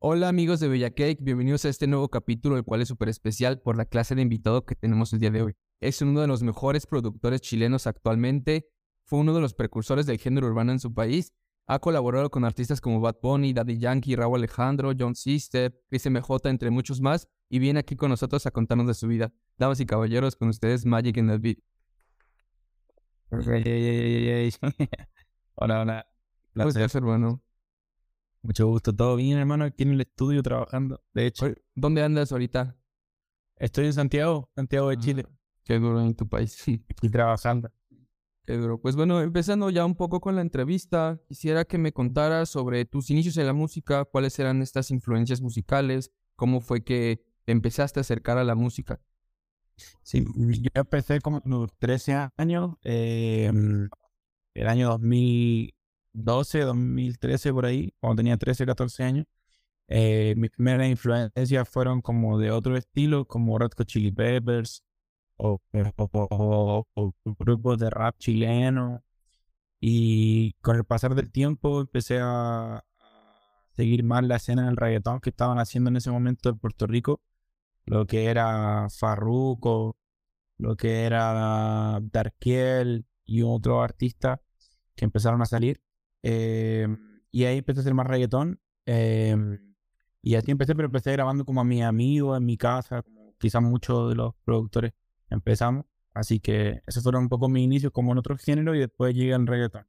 Hola amigos de Bella Cake, bienvenidos a este nuevo capítulo, el cual es súper especial por la clase de invitado que tenemos el día de hoy. Es uno de los mejores productores chilenos actualmente, fue uno de los precursores del género urbano en su país, ha colaborado con artistas como Bad Bunny, Daddy Yankee, Raúl Alejandro, John Sister, Chris MJ, entre muchos más, y viene aquí con nosotros a contarnos de su vida. Damas y caballeros, con ustedes Magic in the Beat. Hola, hola. ¿Cómo Placer. estás, hermano? Mucho gusto. ¿Todo bien, hermano? Aquí en el estudio trabajando. De hecho, ¿Dónde andas ahorita? estoy en Santiago, Santiago de Chile. Ah, Qué duro en tu país. Aquí trabajando. Duro. Pues bueno, empezando ya un poco con la entrevista, quisiera que me contaras sobre tus inicios en la música, cuáles eran estas influencias musicales, cómo fue que te empezaste a acercar a la música. Sí, yo empecé como los 13 años, eh, el año 2012, 2013, por ahí, cuando tenía 13, 14 años. Eh, mis primeras influencias fueron como de otro estilo, como Red Hot Chili Peppers o, o- o- o- grupos de rap chileno. Y con el pasar del tiempo empecé a seguir más la escena del reggaetón que estaban haciendo en ese momento en Puerto Rico lo que era Farruko, lo que era Darkiel y otros artistas que empezaron a salir. Eh, y ahí empecé a hacer más reggaetón. eh, y así empecé, pero empecé grabando como a mis amigos en mi casa, quizás muchos de los productores empezamos. Así que esos fueron un poco mis inicios como en otro género y después llegué al reggaetón.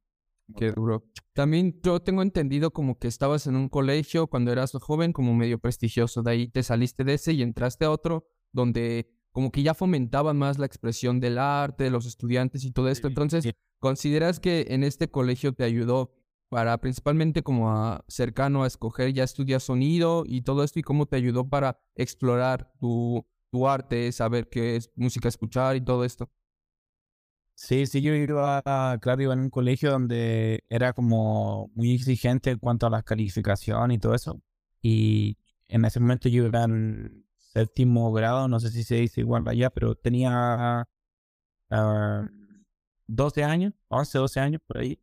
Qué duro. También yo tengo entendido como que estabas en un colegio cuando eras joven, como medio prestigioso. De ahí te saliste de ese y entraste a otro donde como que ya fomentaban más la expresión del arte, de los estudiantes y todo esto. Entonces. ¿consideras que en este colegio te ayudó para principalmente como a cercano a escoger ya estudiar sonido y todo esto y cómo te ayudó para explorar tu, tu arte, saber qué es música escuchar y todo esto? Sí, sí, yo iba, a- claro, iba en un colegio donde era como muy exigente en cuanto a la calificación y todo eso. Y en ese momento yo iba en séptimo grado, no sé si se dice igual allá, pero tenía ah, 12 años, 11, 12 años por ahí.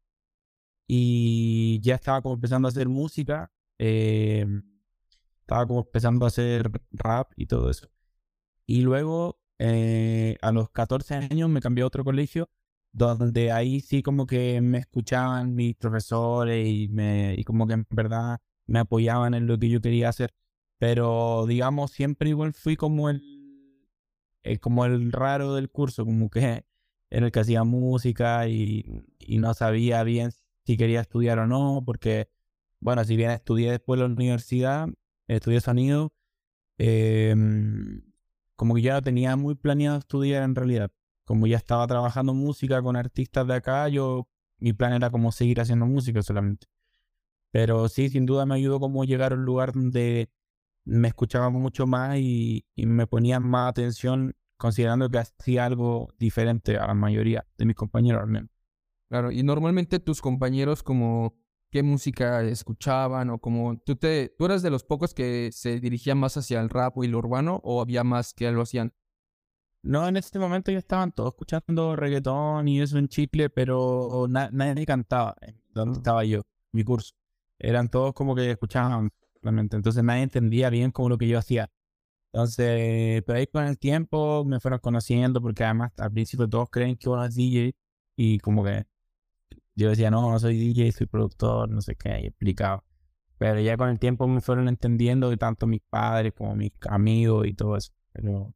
Y ya estaba como empezando a hacer música, eh, estaba como empezando a hacer rap y todo eso. Y luego, eh, a los 14 años, me cambié a otro colegio, donde ahí sí como que me escuchaban mis profesores y, me, y como que en verdad me apoyaban en lo que yo quería hacer. Pero, digamos, siempre igual fui como el, eh, como el raro del curso, como que era el que hacía música y, y no sabía bien si quería estudiar o no, porque, bueno, si bien estudié después en la universidad, estudié sonido, em, como que ya tenía muy planeado estudiar en realidad. Como ya estaba trabajando música con artistas de acá, yo, mi plan era como seguir haciendo música solamente. Pero sí, sin duda me ayudó como llegar a un lugar donde me escuchaban mucho más y, me ponían más atención considerando que hacía algo diferente a la mayoría de mis compañeros al. Claro, y normalmente tus compañeros como qué música escuchaban o como tú te tú eras de los pocos que se dirigían más hacia el rap y lo urbano o había más que lo hacían. No, en este momento ya estaban todos escuchando reggaetón y eso en Chile, pero na- nadie cantaba donde estaba yo, mi curso. Eran todos como que escuchaban realmente, entonces nadie entendía bien como lo que yo hacía. Entonces, pero ahí con el tiempo me fueron conociendo porque además al principio todos creen que uno es DJ y como que yo decía, no, no soy DJ, soy productor, no sé qué, y explicaba. Pero ya con el tiempo me fueron entendiendo tanto mis padres como mis amigos y todo eso. Pero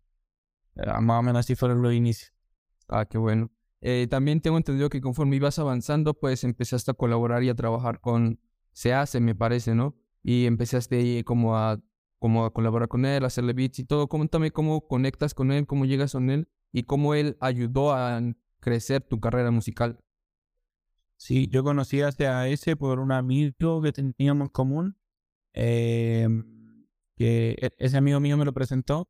eh, más o menos así fueron los inicios. Ah, qué bueno. Eh, también tengo entendido que conforme ibas avanzando, pues empezaste a colaborar y a trabajar con Se hace, me parece, ¿no? Y empezaste como a como a colaborar con él, a hacerle beats y todo. Coméntame cómo conectas con él, cómo llegas con él y cómo él ayudó a crecer tu carrera musical. Sí, yo conocí a ese por un amigo que teníamos en común, eh, que e- ese amigo mío me lo presentó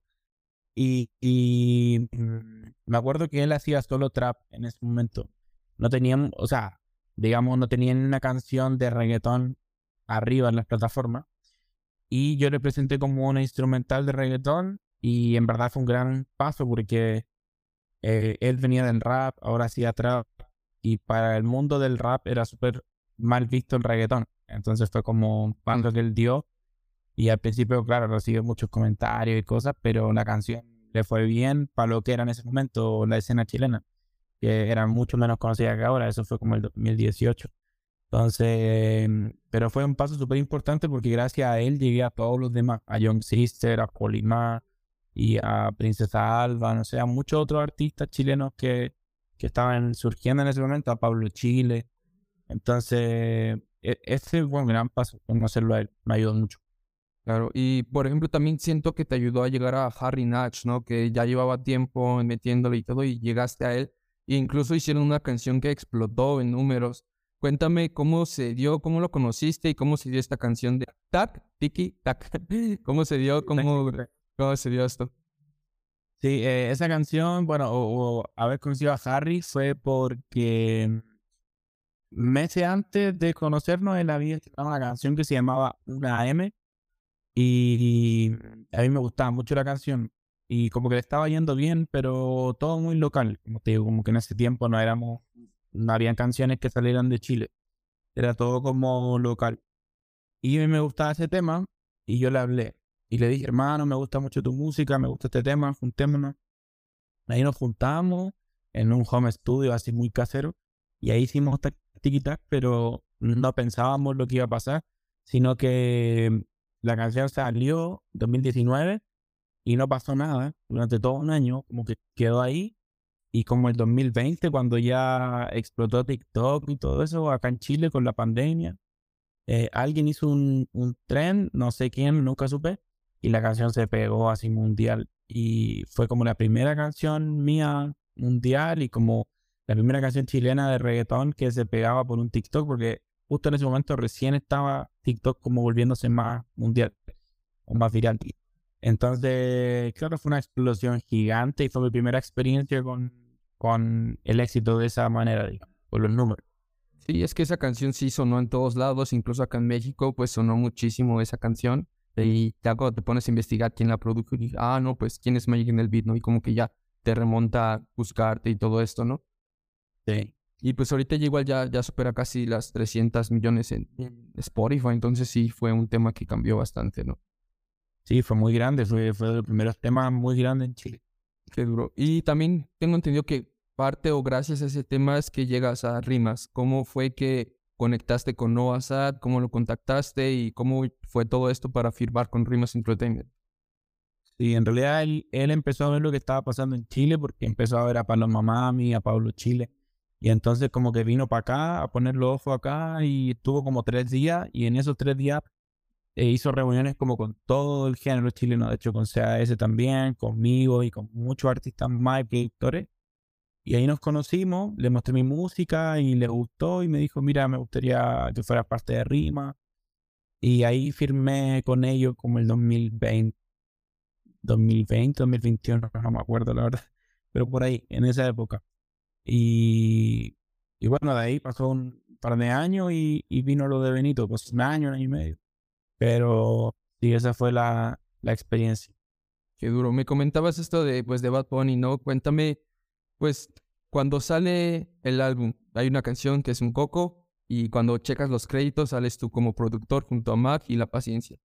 y, y, mm, me acuerdo que él hacía solo trap en ese momento. No tenían, o sea, digamos, no tenían una canción de reggaetón arriba en las plataformas. Y yo le presenté como una instrumental de reggaetón y en verdad fue un gran paso porque eh, él venía del rap, ahora hacía trap, y para el mundo del rap era súper mal visto el reggaetón. Entonces fue como un paso que él dio, y al principio, claro, recibió muchos comentarios y cosas, pero la canción le fue bien para lo que era en ese momento la escena chilena, que era mucho menos conocida que ahora, eso fue como el 2018. Entonces, pero fue un paso súper importante porque gracias a él llegué a todos los demás, a Young Sister, a Polimar y a Princesa Alba, no sé, a muchos otros artistas chilenos que, que estaban surgiendo en ese momento, a Pablo Chile. Entonces, e ese fue un gran paso, conocerlo a él, me ayudó mucho. Claro, y por ejemplo también siento que te ayudó a llegar a Harry Natch, ¿no? Que ya llevaba tiempo metiéndole y todo y llegaste a él. E incluso hicieron una canción que explotó en números. Cuéntame cómo se dio, cómo lo conociste y cómo se dio esta canción de Tac, Tiki, Tac. ¿Cómo se dio, cómo, cómo se dio esto? Sí, eh, esa canción, bueno, o, o haber conocido a Harry fue porque meses antes de conocernos él había escrito una canción que se llamaba Una M y a mí me gustaba mucho la canción y como que le estaba yendo bien, pero todo muy local, como te digo, como que en ese tiempo no éramos, no habían canciones que salieran de Chile, era todo como local. Y a mí me gustaba ese tema y yo le hablé y le dije, hermano, me gusta mucho tu música, me gusta este tema, juntémonos. Ahí nos juntamos en un home studio así muy casero y ahí hicimos tiki pero no pensábamos lo que iba a pasar, sino que la canción salió en 2019 y no pasó nada durante todo un año, como que quedó ahí. Y como el 2020, cuando ya explotó TikTok y todo eso acá en Chile con la pandemia, eh, alguien hizo un, un tren, no sé quién, nunca supe, y la canción se pegó así mundial. Y fue como la primera canción mía mundial y como la primera canción chilena de reggaetón que se pegaba por un TikTok, porque justo en ese momento recién estaba TikTok como volviéndose más mundial o más viral. Entonces, claro, fue una explosión gigante y fue mi primera experiencia con, con el éxito de esa manera, digamos, por los números. Sí, es que esa canción sí sonó en todos lados, incluso acá en México, pues sonó muchísimo esa canción. Y ya cuando te pones a investigar quién la produjo, y ah, no, pues quién es Magic en el beat, ¿no? Y como que ya te remonta a buscarte y todo esto, ¿no? Sí. Y pues ahorita ya igual ya, ya supera casi las 300 millones en Spotify, entonces sí fue un tema que cambió bastante, ¿no? Sí, fue muy grande, fue, fue de los primeros temas muy grandes en Chile. Qué duro. Y también tengo entendido que parte o gracias a ese tema es que llegas a Rimas. ¿Cómo fue que conectaste con Noah Sad? ¿Cómo lo contactaste? ¿Y cómo fue todo esto para firmar con Rimas Entertainment? Sí, en realidad él, él empezó a ver lo que estaba pasando en Chile porque empezó a ver a Paloma Mami, a Pablo Chile. Y entonces como que vino para acá a poner los ojos acá y estuvo como tres días y en esos tres días eh, hizo reuniones como con todo el género chileno, de hecho con CAS también, conmigo y con muchos artistas más y productores. Y ahí nos conocimos, le mostré mi música y le gustó y me dijo, mira, me gustaría que fuera parte de Rima. Y ahí firmé con ellos como el 2020, 2020, 2021, no me acuerdo la verdad, pero por ahí, en esa época. Y, y bueno, de ahí pasó un par de años y, y vino lo de Benito, pues un año, un año y medio. Pero sí, esa fue la, la experiencia. Qué duro. Me comentabas esto de, pues, de Bad Bunny, ¿no? Cuéntame, pues, cuando sale el álbum, hay una canción que es un coco y cuando checas los créditos sales tú como productor junto a Mac y La Paciencia.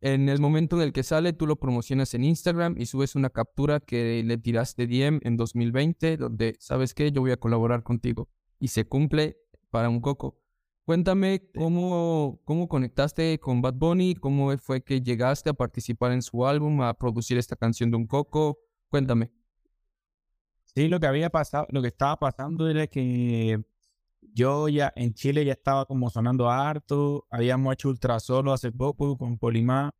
En el momento en el que sale, tú lo promocionas en Instagram y subes una captura que le tiraste DM en 2020, donde, ¿sabes qué? Yo voy a colaborar contigo. Y se cumple para un coco. Cuéntame cómo, cómo conectaste con Bad Bunny, cómo fue que llegaste a participar en su álbum, a producir esta canción de un coco. Cuéntame. Sí, lo que había pasado, lo que estaba pasando era que yo ya en Chile ya estaba como sonando harto, habíamos hecho Ultra Solo hace poco con Polimá,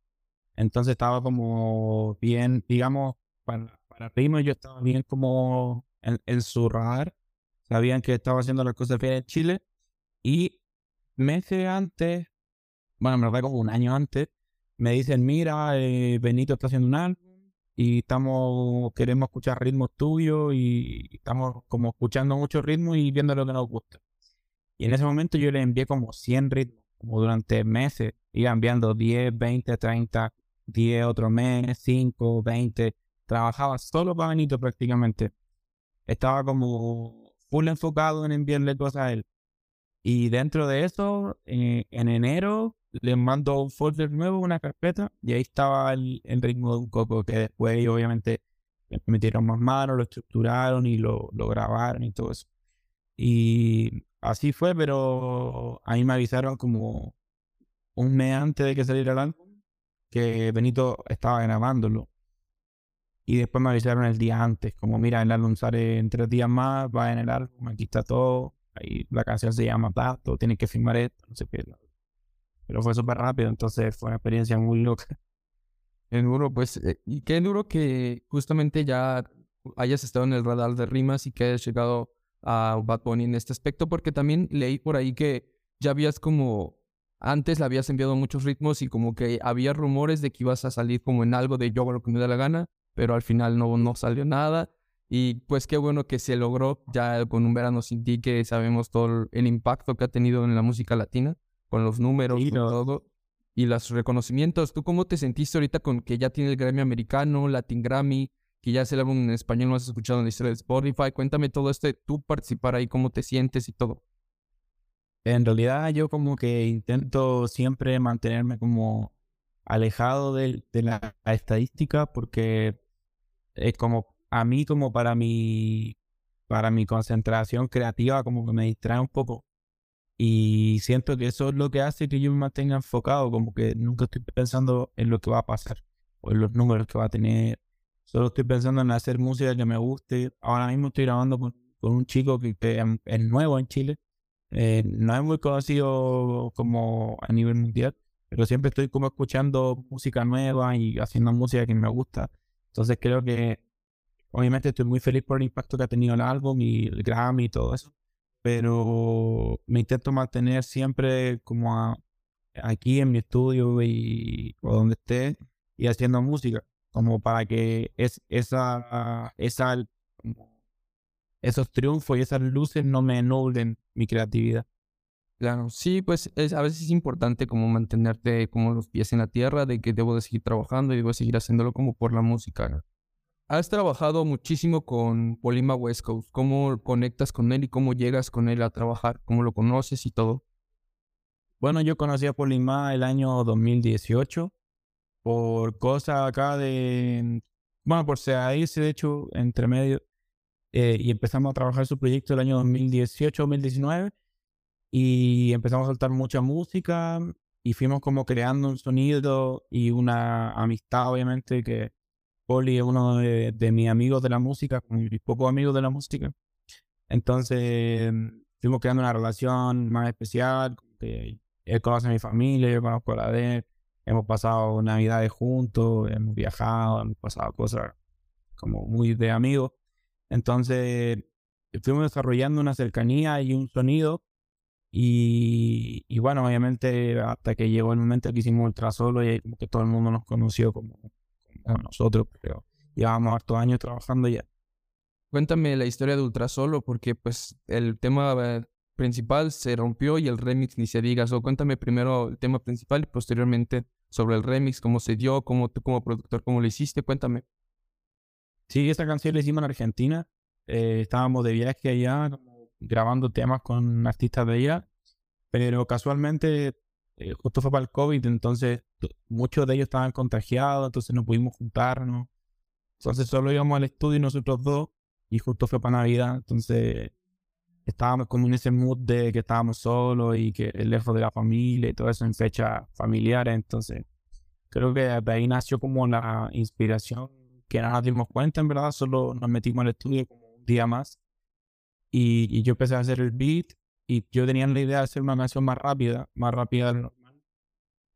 entonces estaba como bien, digamos, para, para Primo yo estaba bien como en, en su radar, sabían que estaba haciendo las cosas bien en Chile y meses antes, bueno, me recuerdo como un año antes, me dicen, mira, eh, Benito está haciendo un álbum y estamos, queremos escuchar ritmos tuyos y estamos como escuchando muchos ritmos y viendo lo que nos gusta. Y en ese momento yo le envié como 100 ritmos, como durante meses, iba enviando 10, 20, 30, 10 otro mes, 5, 20. Trabajaba solo para Benito prácticamente. estaba como full enfocado en enviarle cosas a él. Y dentro de eso, eh, en enero, le mando un folder nuevo, una carpeta, y ahí estaba el, el ritmo de un coco, que después obviamente metieron más manos, lo estructuraron y lo, lo grabaron y todo eso. Y así fue, pero ahí me avisaron como un mes antes de que saliera el álbum que Benito estaba grabándolo. Y después me avisaron el día antes, como mira, el álbum sale en tres días más, va en el álbum, aquí está todo. Ahí la canción se llama Tanto, tienes que firmar esto, no sé qué. Pero fue súper rápido, entonces fue una experiencia muy loca. Es duro, pues, eh, y qué duro que justamente ya hayas estado en el radar de rimas y que hayas llegado a Bad Bunny en este aspecto, porque también leí por ahí que ya habías como, antes le habías enviado muchos ritmos y como que había rumores de que ibas a salir como en algo de yo hago lo que me da la gana, pero al final no, no salió nada. Y pues qué bueno que se logró ya con un verano sin ti, que sabemos todo el impacto que ha tenido en la música latina, con los números y todo, y los reconocimientos. ¿Tú cómo te sentiste ahorita con que ya tiene el Grammy americano, Latin Grammy, que ya es el álbum en español, no has escuchado en la historia de Spotify? Cuéntame todo esto, tú participar ahí, cómo te sientes y todo. En realidad yo como que intento siempre mantenerme como alejado de, de la estadística porque es como a mí como para mi, para mi concentración creativa como que me distrae un poco. Y siento que eso es lo que hace que yo me mantenga enfocado, como que nunca estoy pensando en lo que va a pasar o en los números que va a tener. Solo estoy pensando en hacer música que me guste. Ahora mismo estoy grabando con, un chico que, es nuevo en Chile. Eh, no es muy conocido como a nivel mundial, pero siempre estoy como escuchando música nueva y haciendo música que me gusta. Entonces creo que Obviamente estoy muy feliz por el impacto que ha tenido el álbum y el Grammy y todo eso, pero me intento mantener siempre como aquí en mi estudio y o donde esté y haciendo música, como para que es, esa, esa, esos triunfos y esas luces no me nublen mi creatividad. Claro, sí, pues es, a veces es importante como mantenerte como los pies en la tierra, de que debo de seguir trabajando y debo de seguir haciéndolo como por la música. Has trabajado muchísimo con Polima West Coast. ¿Cómo conectas con él y cómo llegas con él a trabajar? ¿Cómo lo conoces y todo? Bueno, yo conocí a Polima el año 2018 por cosas acá de... Bueno, por irse de hecho, entre medio. Eh, y empezamos a trabajar su proyecto el año 2018-2019 y empezamos a soltar mucha música y fuimos como creando un sonido y una amistad, obviamente, que Poli es uno de, mis amigos de la música, mis pocos amigos de la música. Entonces, fuimos creando una relación más especial. él conoce a mi familia, yo conozco a la de él. Hemos pasado navidades juntos, hemos viajado, hemos pasado cosas como muy de amigos. Entonces, fuimos desarrollando una cercanía y un sonido. Y, y bueno, obviamente, hasta que llegó el momento que hicimos Ultra Solo y que todo el mundo nos conoció como nosotros, pero llevamos hartos años trabajando ya. Cuéntame la historia de Ultrasolo, porque pues el tema eh, principal se rompió y el remix ni se diga. O cuéntame primero el tema principal y posteriormente sobre el remix, cómo se dio, cómo tú como productor, cómo lo hiciste, cuéntame. Sí, esta canción la hicimos en Argentina. Eh, estábamos de viaje allá, grabando temas con artistas de allá, pero casualmente eh, justo fue para el COVID, entonces muchos de ellos estaban contagiados, entonces no pudimos juntarnos. Entonces solo íbamos al estudio nosotros dos y justo fue para Navidad, entonces estábamos como en ese mood de que estábamos solos y que lejos de la familia y todo eso en fechas familiares, entonces creo que de ahí nació como la inspiración que no nos dimos cuenta en verdad, solo nos metimos al estudio como un día más y, y yo empecé a hacer el beat y yo tenía la idea de hacer una canción más rápida, más rápida de normal,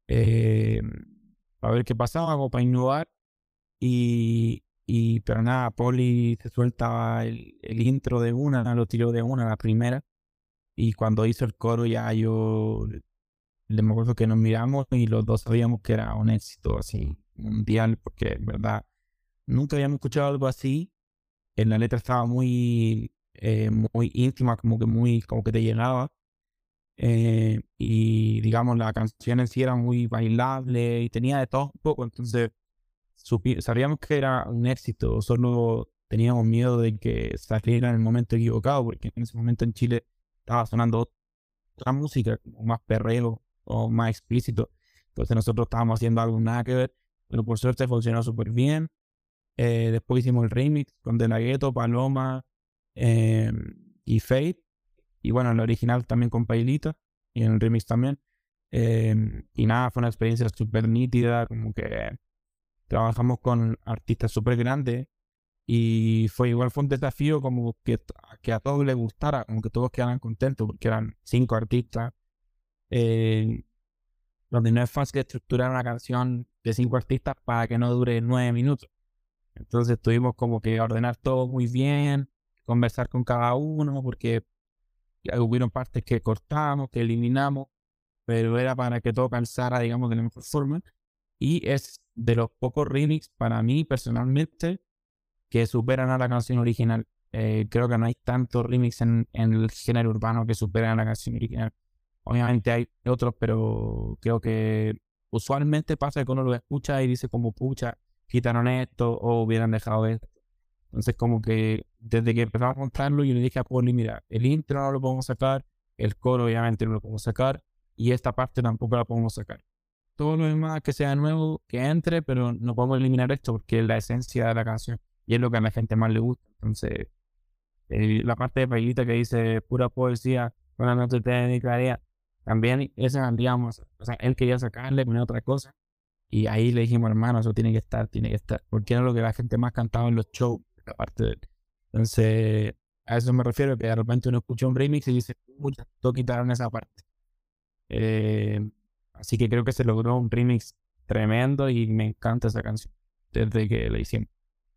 eh, para ver qué pasaba, como para innovar. Y, y pero nada, Poli se suelta el, el, intro de una, lo tiró de una, la primera. Y cuando hizo el coro ya yo le me acuerdo que nos miramos y los dos sabíamos que era un éxito así mundial, porque en verdad nunca habíamos escuchado algo así. En la letra estaba muy eh, muy íntima, como que muy, como que te llenaba. Eh, y digamos, la canción en sí era muy bailable y tenía de todo un poco, entonces sabíamos que era un éxito, solo teníamos miedo de que saliera en el momento equivocado, porque en ese momento en Chile estaba sonando otra música, más perreo o más explícito. Entonces nosotros estábamos haciendo algo nada que ver, pero por suerte funcionó súper bien. Eh, después hicimos el remix con De La Ghetto, Paloma eh, y Fate. Y bueno, el original también con Pailita y el remix también. Eh, y nada, fue una experiencia súper nítida, como que trabajamos con artistas súper grandes y fue igual fue un desafío como que, que a todos les gustara, como que todos quedaran contentos porque eran cinco artistas. Eh, donde no es fácil estructurar una canción de cinco artistas para que no dure nueve minutos. Entonces tuvimos como que ordenar todo muy bien, conversar con cada uno, porque hubieron partes que cortamos, que eliminamos, pero era para que todo calzara, digamos, de la mejor forma. Y es de los pocos remix para mí personalmente que superan a la canción original. Eh, creo que no hay tantos remix en, el género urbano que superan a la canción original. Obviamente hay otros, pero creo que usualmente pasa que uno lo escucha y dice como, pucha, quitaron esto o hubieran dejado esto. Entonces como que desde que empezamos a contarlo yo le dije a Poli, mira, el intro no lo podemos sacar, el coro obviamente no lo podemos sacar y esta parte tampoco la podemos sacar. Todo lo demás que sea nuevo, que entre, pero no podemos eliminar esto porque es la esencia de la canción y es lo que a la gente más le gusta. Entonces, eh, la parte de Pailita que dice pura poesía, una noche te dedicaría, también esa, digamos, o sea, él quería sacarle, poner otra cosa. Y ahí le dijimos, hermano, eso tiene que estar, tiene que estar. Porque era lo que la gente más cantaba en los shows, la parte de. Entonces, a eso me refiero, que de repente uno escucha un remix y dice, muchas, quitaron esa parte. Eh, así que creo que se logró un remix tremendo y me encanta esa canción desde que la hicimos.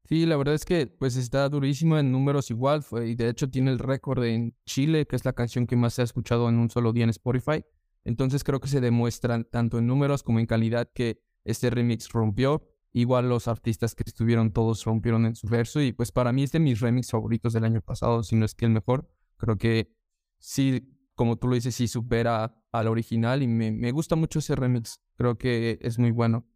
Sí, la verdad es que pues está durísimo en números igual, fue, y de hecho tiene el récord en Chile, que es la canción que más se ha escuchado en un solo día en Spotify. Entonces creo que se demuestran tanto en números como en calidad que este remix rompió. Igual los artistas que estuvieron todos rompieron en su verso y pues para mí es de mis remix favoritos del año pasado, si no es que el mejor. Creo que sí, como tú lo dices, sí supera al original y me, me gusta mucho ese remix. Creo que es muy bueno.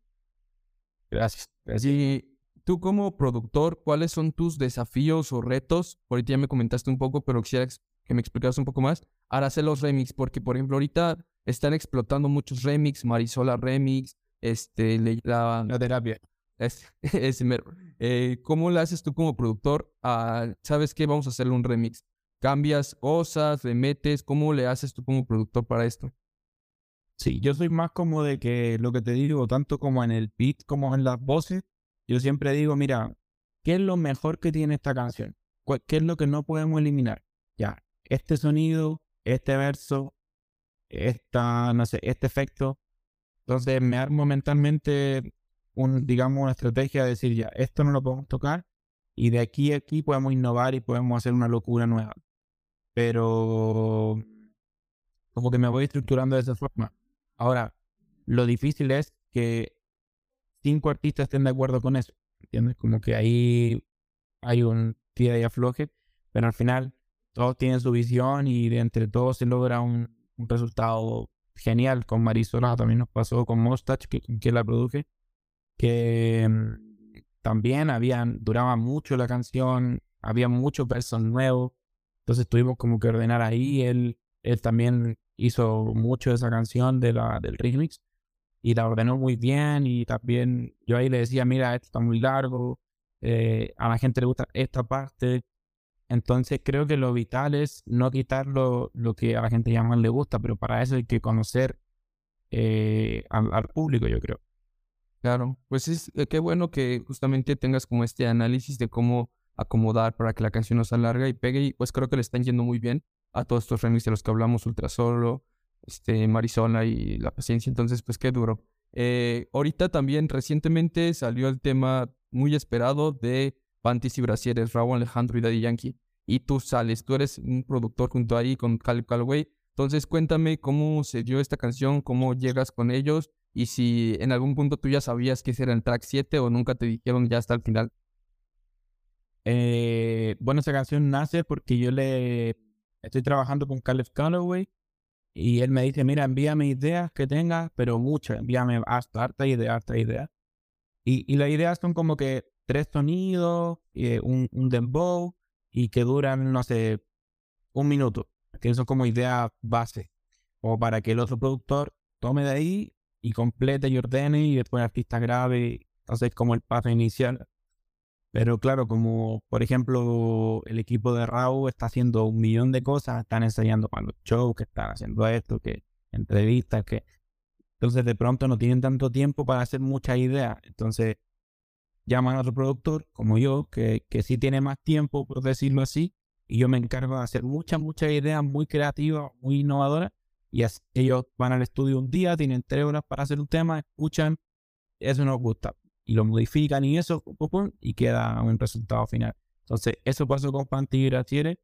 Gracias. Gracias. Tú como productor, ¿cuáles son tus desafíos o retos? Ahorita ya me comentaste un poco, pero quisiera que me explicaras un poco más. Ahora hacer los remix, porque por ejemplo ahorita están explotando muchos remix, Marisola remix, este, la, la terapia. Es, es, eh, ¿Cómo le haces tú como productor? A, ¿Sabes qué? Vamos a hacerle un remix. ¿Cambias cosas? ¿Le metes? ¿Cómo le haces tú como productor para esto? Sí, yo soy más como de que lo que te digo, tanto como en el beat como en las voces, yo siempre digo, mira, ¿qué es lo mejor que tiene esta canción? ¿Qué es lo que no podemos eliminar? Ya, este sonido, este verso, esta, no sé, este efecto. Entonces me armo mentalmente un, digamos, una estrategia de decir, ya, esto no lo podemos tocar y de aquí a aquí podemos innovar y podemos hacer una locura nueva. Pero como que me voy estructurando de esa forma. Ahora, lo difícil es que cinco artistas estén de acuerdo con eso. ¿Entiendes? Como que ahí hay un tira y afloje, pero al final todos tienen su visión y de entre todos se logra un, resultado genial. Con Marisola también nos pasó con Mustache, que, que la produje, que mm, también habían, duraba mucho la canción, había muchos versos nuevos, entonces tuvimos como que ordenar ahí. Él, él también hizo mucho de esa canción de la, del remix y la ordenó muy bien y también yo ahí le decía, mira, esto está muy largo, eh, a la gente le gusta esta parte. Entonces creo que lo vital es no quitar lo, que a la gente ya más le gusta, pero para eso hay que conocer eh, al, público, yo creo. Claro, pues es eh, qué bueno que justamente tengas como este análisis de cómo acomodar para que la canción no se alargue y pegue y pues creo que le están yendo muy bien a todos estos remixes de los que hablamos, Ultra Solo, este, Marisol y La Paciencia, entonces pues qué duro. Eh, ahorita también recientemente salió el tema muy esperado de Panties y Brasieres, Raúl Alejandro y Daddy Yankee. Y tú sales, tú eres un productor junto ahí con Caleb Calloway. Entonces cuéntame cómo se dio esta canción, cómo llegas con ellos y si en algún punto tú ya sabías que ese era el track 7 o nunca te dijeron ya hasta el final. Eh, bueno, esa canción nace porque yo le estoy trabajando con Caleb Calloway y él me dice, mira, envíame ideas que tengas, pero muchas, envíame hasta harta idea, harta idea. Y, y las ideas son como que tres sonidos, eh, un, un dembow y que duran, no sé, un minuto, que eso como idea base, o para que el otro productor tome de ahí y complete y ordene y después el artista grave, entonces como el paso inicial. Pero claro, como por ejemplo el equipo de Raúl está haciendo un millón de cosas, están ensayando para los shows, que están haciendo esto, que entrevistas, que... Entonces de pronto no tienen tanto tiempo para hacer muchas ideas. Entonces llaman a otro productor como yo, que, que sí tiene más tiempo, por decirlo así, y yo me encargo de hacer muchas, muchas ideas muy creativas, muy innovadoras, y así ellos van al estudio un día, tienen tres horas para hacer un tema, escuchan, eso nos gusta, y lo modifican y eso, pum, pum, y queda un resultado final. Entonces, eso pasó con Panty Gratiere.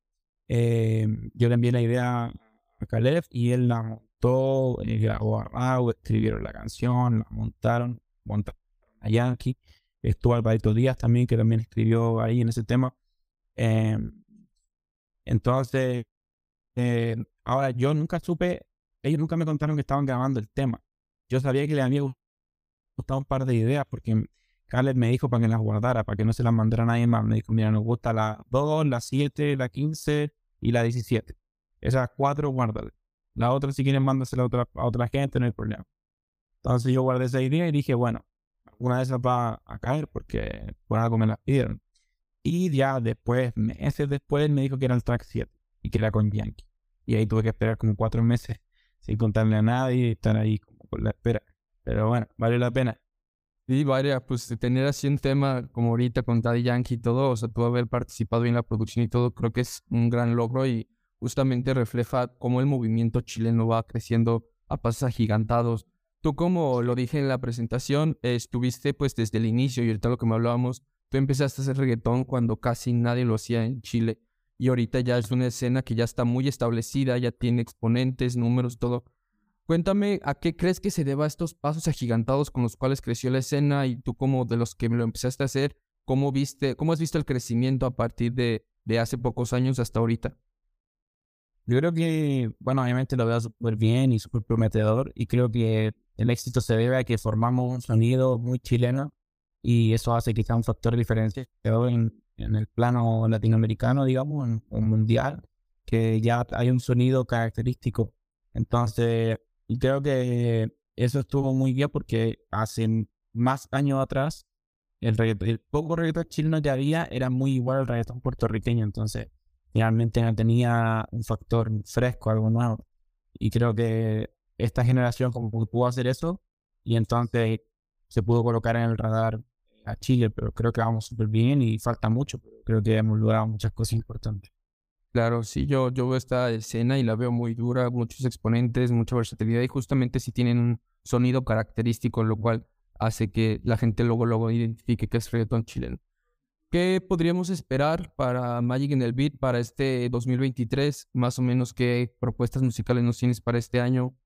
Eh, yo le envié la idea a Caleb y él la montó, grabó a Raúl, escribieron la canción, la montaron, montaron a Yankee. Estuvo Alvarito Díaz también, que también escribió ahí en ese tema. Eh, entonces, eh, ahora yo nunca supe, ellos nunca me contaron que estaban grabando el tema. Yo sabía que le había gustado un par de ideas porque Caleb me dijo para que las guardara, para que no se las mandara a nadie más. Me dijo, mira, nos gusta la 2, la 7, la 15 y la 17. Esas cuatro, guárdalas. La otra, si quieren, mándasela a otra, a otra gente, no hay problema. Entonces yo guardé esa idea y dije, bueno, alguna de esas va a caer porque por algo me las pidieron. Y ya después, meses después, me dijo que era el track 7 y que era con Yankee. Y ahí tuve que esperar como cuatro meses sin contarle a nadie y estar ahí como con la espera. Pero bueno, vale la pena. Sí, vaya, pues tener así un tema como ahorita con Daddy Yankee y todo, o sea, tú haber participado en la producción y todo, creo que es un gran logro y justamente refleja cómo el movimiento chileno va creciendo a pasos agigantados. Tú, como lo dije en la presentación, estuviste pues desde el inicio y ahorita lo que me hablábamos, tú empezaste a hacer reggaetón cuando casi nadie lo hacía en Chile y ahorita ya es una escena que ya está muy establecida, ya tiene exponentes, números, todo. Cuéntame, ¿a qué crees que se deba estos pasos agigantados con los cuales creció la escena y tú como de los que lo empezaste a hacer, cómo viste, cómo has visto el crecimiento a partir de, de hace pocos años hasta ahorita? Yo creo que, bueno, obviamente lo veo súper bien y súper prometedor y creo que el éxito se debe a que formamos un sonido muy chileno y eso hace sea un factor diferencial en, en el plano latinoamericano, digamos, en, mundial, que ya hay un sonido característico. Entonces, creo que eso estuvo muy bien porque hace más años atrás el, reggaetón, el poco reggaetón chileno que había era muy igual al reggaetón puertorriqueño. Entonces, realmente tenía un factor fresco, algo nuevo. Y creo que esta generación como pudo hacer eso y entonces se pudo colocar en el radar a Chile, pero creo que vamos súper bien y falta mucho, pero creo que hemos logrado muchas cosas importantes. Claro, sí, yo, yo veo esta escena y la veo muy dura, muchos exponentes, mucha versatilidad y justamente si tienen un sonido característico, lo cual hace que la gente luego, luego identifique que es reggaetón chileno. ¿Qué podríamos esperar para Magic en el Beat para este 2023? Más o menos, ¿qué propuestas musicales nos tienes para este año?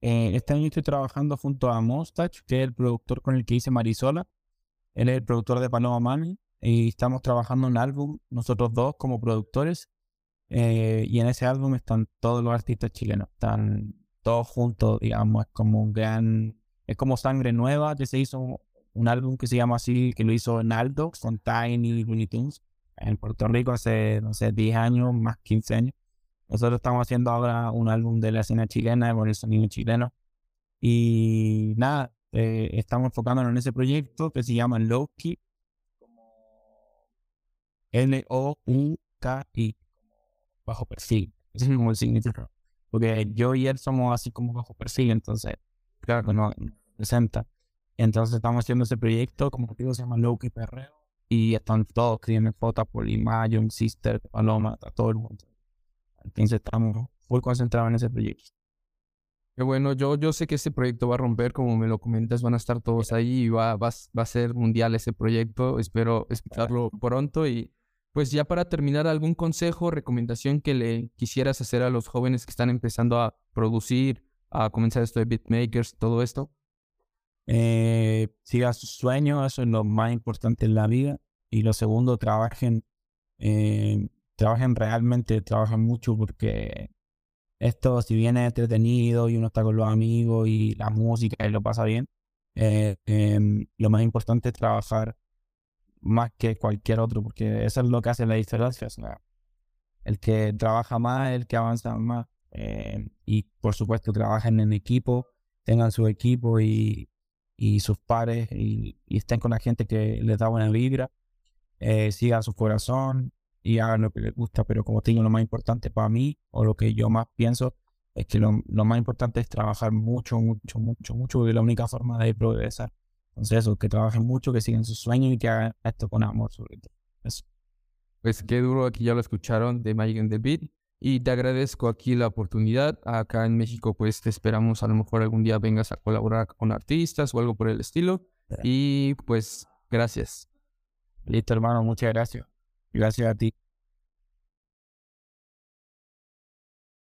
Eh, este año estoy trabajando junto a Mostach, que es el productor con el que hice Marisola. Él es el productor de Paloma Mami y estamos trabajando un álbum, nosotros dos como productores. eh, y en ese álbum están todos los artistas chilenos, están todos juntos, digamos, es como un gran, es como Sangre Nueva, que se hizo un álbum que se llama así, que lo hizo Naldo, con Tiny Looney Tunes, en Puerto Rico hace, no sé, 10 años, más 15 años. Nosotros estamos haciendo ahora un álbum de la escena chilena, con el sonido chileno. Y nada, eh, estamos enfocándonos en ese proyecto que se llama Loki, L-O-U-K-I, bajo perfil. Ese es como el significado. Porque yo y él somos así como bajo perfil, entonces, claro que no representa. Entonces estamos haciendo ese proyecto, como digo, se llama Loki Perreo. Y están todos, Crimen Fota, Polimayo, Sister, Paloma, está todo el mundo. Entonces estamos full concentrados en ese proyecto. Qué bueno, yo, yo sé que este proyecto va a romper, como me lo comentas, van a estar todos ahí y va, va, va a ser mundial ese proyecto. Espero escucharlo pronto y pues ya para terminar, ¿algún consejo, recomendación que le quisieras hacer a los jóvenes que están empezando a producir, a comenzar esto de beatmakers, todo esto? Eh, siga sus sueños, eso es lo más importante en la vida. Y lo segundo, trabajen, eh, trabajen realmente, trabajen mucho porque esto, si bien es entretenido y uno está con los amigos y la música y lo pasa bien, eh, em, lo más importante es trabajar más que cualquier otro, porque eso es lo que hace la diferencia. o el que trabaja más, el que avanza más. y por supuesto trabajen en equipo, tengan su equipo y, y sus pares y, y estén con la gente que les da buena vibra, eh, sigan su corazón y hagan lo que les gusta, pero como te digo, lo más importante para mí o lo que yo más pienso es que lo, lo más importante es trabajar mucho, mucho, mucho, mucho, porque es la única forma de progresar. Entonces que trabajen mucho, que sigan sus sueños y que hagan esto con amor sobre todo. Pues qué duro, aquí ya lo escucharon de Magic and the Beat. Y te agradezco aquí la oportunidad. Acá en México, pues te esperamos a lo mejor algún día vengas a colaborar con artistas o algo por el estilo. Y pues gracias. Listo, hermano, muchas gracias. Gracias a ti.